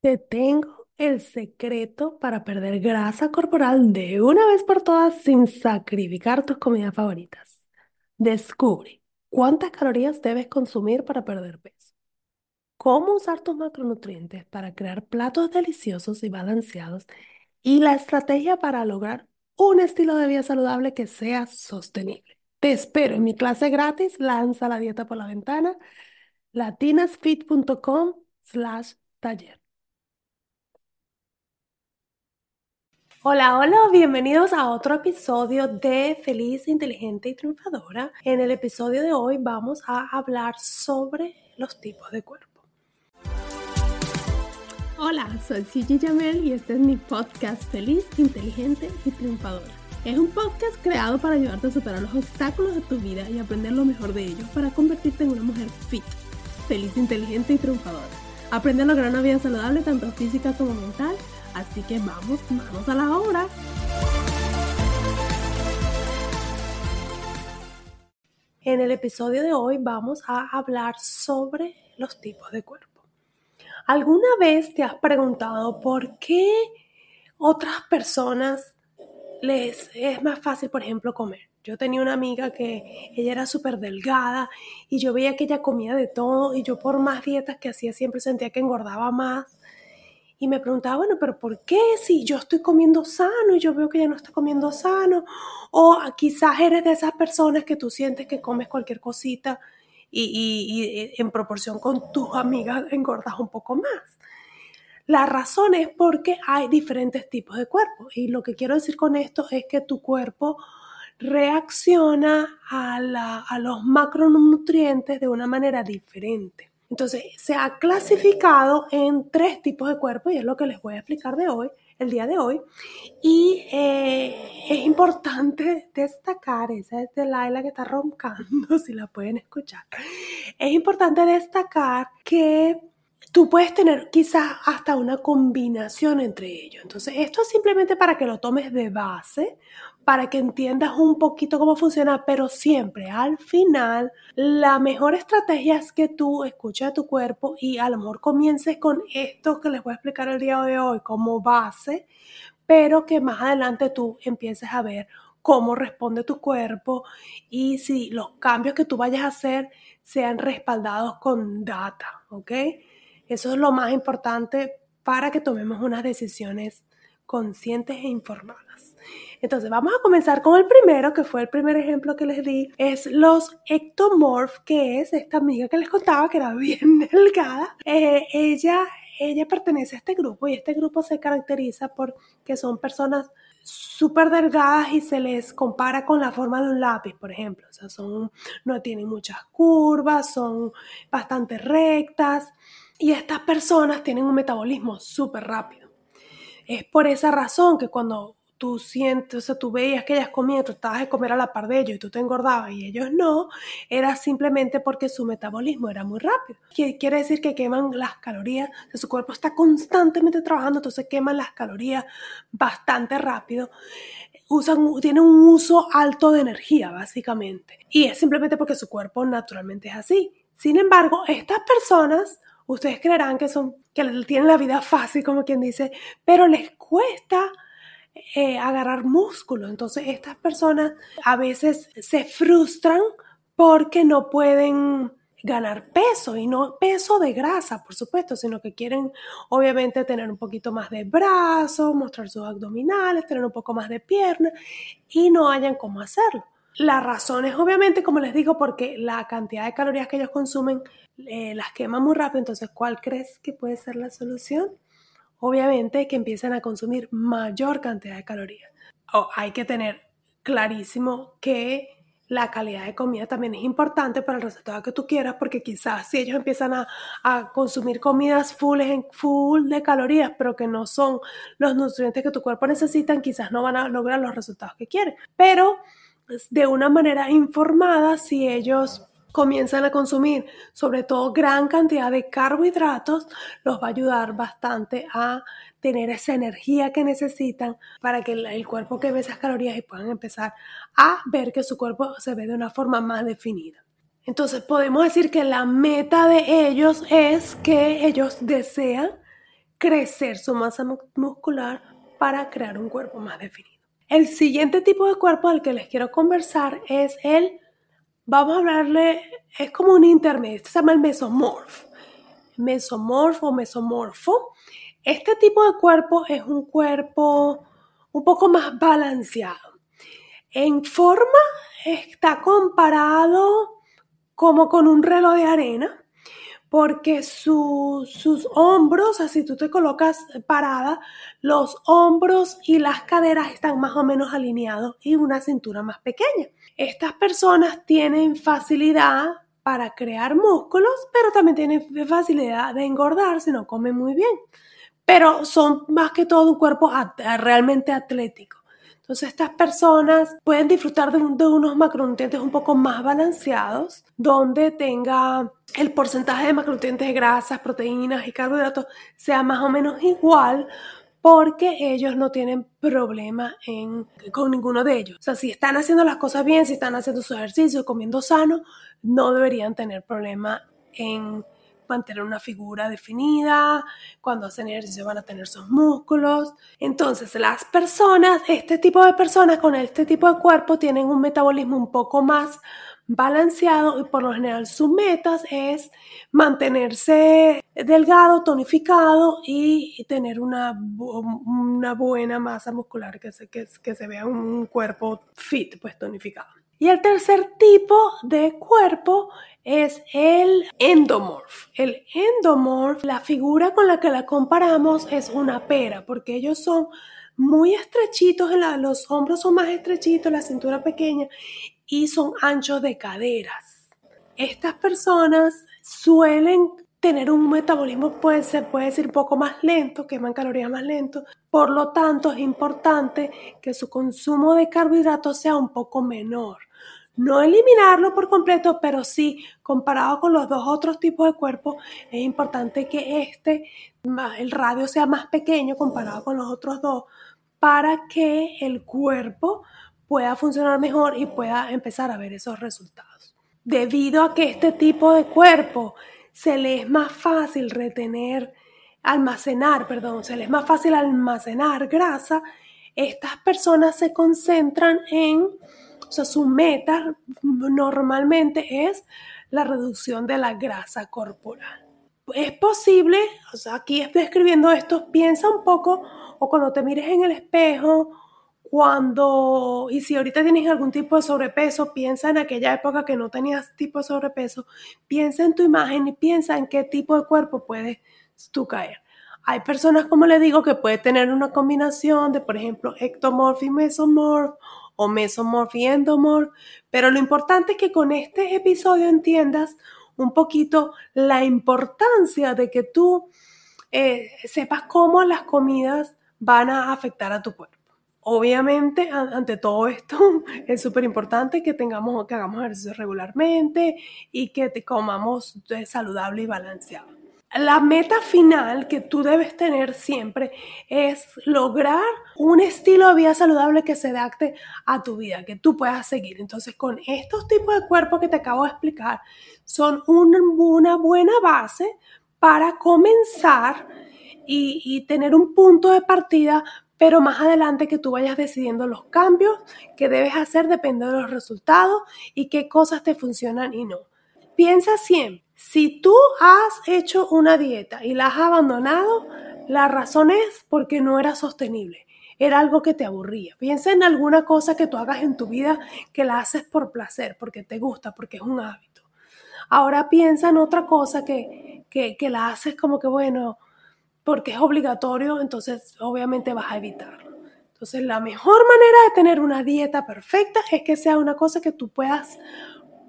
Te tengo el secreto para perder grasa corporal de una vez por todas sin sacrificar tus comidas favoritas. Descubre cuántas calorías debes consumir para perder peso, cómo usar tus macronutrientes para crear platos deliciosos y balanceados y la estrategia para lograr un estilo de vida saludable que sea sostenible. Te espero en mi clase gratis, lanza la dieta por la ventana, latinasfit.com slash taller. Hola, hola, bienvenidos a otro episodio de Feliz, Inteligente y Triunfadora. En el episodio de hoy vamos a hablar sobre los tipos de cuerpo. Hola, soy Gigi Jamel y este es mi podcast Feliz, Inteligente y Triunfadora. Es un podcast creado para ayudarte a superar los obstáculos de tu vida y aprender lo mejor de ellos para convertirte en una mujer fit, feliz, inteligente y triunfadora. Aprende a lograr una vida saludable tanto física como mental Así que vamos, vamos a la hora. En el episodio de hoy vamos a hablar sobre los tipos de cuerpo. ¿Alguna vez te has preguntado por qué otras personas les es más fácil, por ejemplo, comer? Yo tenía una amiga que ella era súper delgada y yo veía que ella comía de todo y yo por más dietas que hacía siempre sentía que engordaba más y me preguntaba, bueno, pero ¿por qué si yo estoy comiendo sano y yo veo que ella no está comiendo sano? O quizás eres de esas personas que tú sientes que comes cualquier cosita y, en proporción con tus amigas engordas un poco más. La razón es porque hay diferentes tipos de cuerpo y lo que quiero decir con esto es que tu cuerpo reacciona a, a los macronutrientes de una manera diferente. Entonces, se ha clasificado en tres tipos de cuerpo y es lo que les voy a explicar de hoy, el día de hoy. Y eh, es importante destacar, esa es de Laila que está roncando, si la pueden escuchar. Es importante destacar que tú puedes tener quizás hasta una combinación entre ellos. Entonces, esto es simplemente para que lo tomes de base, para que entiendas un poquito cómo funciona, pero siempre al final la mejor estrategia es que tú escuches a tu cuerpo y a lo mejor comiences con esto que les voy a explicar el día de hoy como base, pero que más adelante tú empieces a ver cómo responde tu cuerpo y si los cambios que tú vayas a hacer sean respaldados con data, ¿ok? Eso es lo más importante para que tomemos unas decisiones conscientes e informadas. Entonces, vamos a comenzar con el primero, que fue el primer ejemplo que les di, es los ectomorph, que es esta amiga que les contaba que era bien delgada. Eh, ella, ella pertenece a este grupo y este grupo se caracteriza por que son personas súper delgadas y se les compara con la forma de un lápiz, por ejemplo. O sea, son, no tienen muchas curvas, son bastante rectas y estas personas tienen un metabolismo súper rápido. Es por esa razón que cuando tú sientes, o sea, tú veías que ellas comían, tú estabas de comer a la par de ellos y tú te engordabas y ellos no, era simplemente porque su metabolismo era muy rápido. Quiere decir que queman las calorías, o su cuerpo está constantemente trabajando, entonces queman las calorías bastante rápido. Usan, tienen un uso alto de energía, básicamente. Y es simplemente porque su cuerpo naturalmente es así. Sin embargo, estas personas, ustedes creerán que son, que tienen la vida fácil, como quien dice, pero les cuesta eh, agarrar músculo. Entonces estas personas a veces se frustran porque no pueden ganar peso y no peso de grasa, por supuesto, sino que quieren obviamente tener un poquito más de brazos, mostrar sus abdominales, tener un poco más de pierna y no hayan cómo hacerlo. La razón es obviamente, como les digo, porque la cantidad de calorías que ellos consumen eh, las quema muy rápido. Entonces, ¿cuál crees que puede ser la solución? Obviamente que empiezan a consumir mayor cantidad de calorías. hay que tener clarísimo que la calidad de comida también es importante para el resultado que tú quieras, porque quizás si ellos empiezan a, a consumir comidas full, full de calorías, pero que no son los nutrientes que tu cuerpo necesita, quizás no van a lograr los resultados que quieren. Pero pues, de una manera informada, si ellos comienzan a consumir sobre todo gran cantidad de carbohidratos, los va a ayudar bastante a tener esa energía que necesitan para que el cuerpo queme esas calorías y puedan empezar a ver que su cuerpo se ve de una forma más definida. Entonces podemos decir que la meta de ellos es que ellos desean crecer su masa muscular para crear un cuerpo más definido. El siguiente tipo de cuerpo del que les quiero conversar es el, vamos a hablarle, es como un intermedio, se llama el mesomorfo. Mesomorfo mesomorfo. Este tipo de cuerpo es un cuerpo un poco más balanceado. En forma está comparado como con un reloj de arena, porque sus hombros, así tú te colocas parada, los hombros y las caderas están más o menos alineados y una cintura más pequeña. Estas personas tienen facilidad para crear músculos, pero también tienen facilidad de engordar si no comen muy bien. Pero son más que todo un cuerpo realmente atlético. Entonces estas personas pueden disfrutar de, unos macronutrientes un poco más balanceados, donde tenga el porcentaje de macronutrientes de grasas, proteínas y carbohidratos sea más o menos igual porque ellos no tienen problema con ninguno de ellos. O sea, si están haciendo las cosas bien, si están haciendo su ejercicio, comiendo sano, no deberían tener problema en mantener una figura definida, cuando hacen ejercicio van a tener sus músculos. Entonces, las personas, este tipo de personas con este tipo de cuerpo tienen un metabolismo un poco más balanceado y por lo general su meta es mantenerse delgado, tonificado y tener una, una buena masa muscular, que se, que se vea un cuerpo fit, pues tonificado. Y el tercer tipo de cuerpo es el endomorph. El endomorph, la figura con la que la comparamos es una pera, porque ellos son muy estrechitos, los hombros son más estrechitos, la cintura pequeña y son anchos de caderas. Estas personas suelen tener un metabolismo, puede ser, puede decir, poco más lento, queman calorías más lento. Por lo tanto, es importante que su consumo de carbohidratos sea un poco menor no eliminarlo por completo, pero sí, comparado con los dos otros tipos de cuerpo, es importante que este, el radio sea más pequeño comparado con los otros dos, para que el cuerpo pueda funcionar mejor y pueda empezar a ver esos resultados. Debido a que este tipo de cuerpo se le es más fácil retener, almacenar, perdón, se le es más fácil almacenar grasa, estas personas se concentran en o sea, su meta normalmente es la reducción de la grasa corporal. Es posible, o sea, aquí estoy escribiendo esto, piensa un poco, o cuando te mires en el espejo, cuando, y si ahorita tienes algún tipo de sobrepeso, piensa en aquella época que no tenías tipo de sobrepeso, piensa en tu imagen y piensa en qué tipo de cuerpo puedes tú caer. Hay personas, como le digo, que puede tener una combinación de, por ejemplo, ectomorph y mesomorph, o mesomorph y endomorph, pero lo importante es que con este episodio entiendas un poquito la importancia de que tú eh, sepas cómo las comidas van a afectar a tu cuerpo. Obviamente, ante todo esto, es súper importante que tengamos, que hagamos ejercicio regularmente y que te comamos saludable y balanceado la meta final que tú debes tener siempre es lograr un estilo de vida saludable que se adapte a tu vida, que tú puedas seguir. Entonces, con estos tipos de cuerpos que te acabo de explicar, son una buena base para comenzar y tener un punto de partida pero más adelante que tú vayas decidiendo los cambios que debes hacer depende de los resultados y qué cosas te funcionan y no. Piensa siempre, si tú has hecho una dieta y la has abandonado, la razón es porque no era sostenible. Era algo que te aburría. Piensa en alguna cosa que tú hagas en tu vida que la haces por placer, porque te gusta, porque es un hábito. Ahora piensa en otra cosa que, que, que la haces como que, bueno, porque es obligatorio, entonces obviamente vas a evitarlo. Entonces la mejor manera de tener una dieta perfecta es que sea una cosa que tú puedas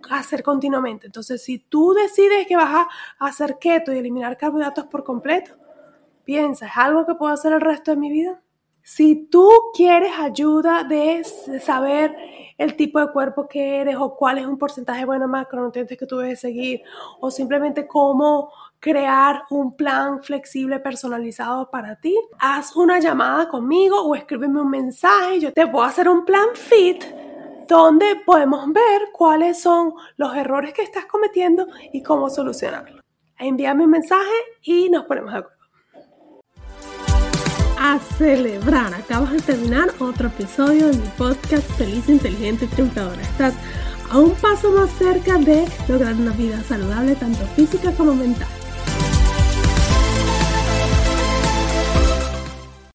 hacer continuamente. Entonces, si tú decides que vas a hacer keto y eliminar carbohidratos por completo, piensa, ¿es algo que puedo hacer el resto de mi vida? Si tú quieres ayuda de saber el tipo de cuerpo que eres o cuál es un porcentaje bueno macronutrientes que tú debes seguir o simplemente cómo crear un plan flexible personalizado para ti, haz una llamada conmigo o escríbeme un mensaje. Yo te puedo hacer un plan fit donde podemos ver cuáles son los errores que estás cometiendo y cómo solucionarlos. Envíame un mensaje y nos ponemos de acuerdo. A celebrar. Acabas de terminar otro episodio de mi podcast Feliz, Inteligente y Triunfadora. Estás a un paso más cerca de lograr una vida saludable, tanto física como mental.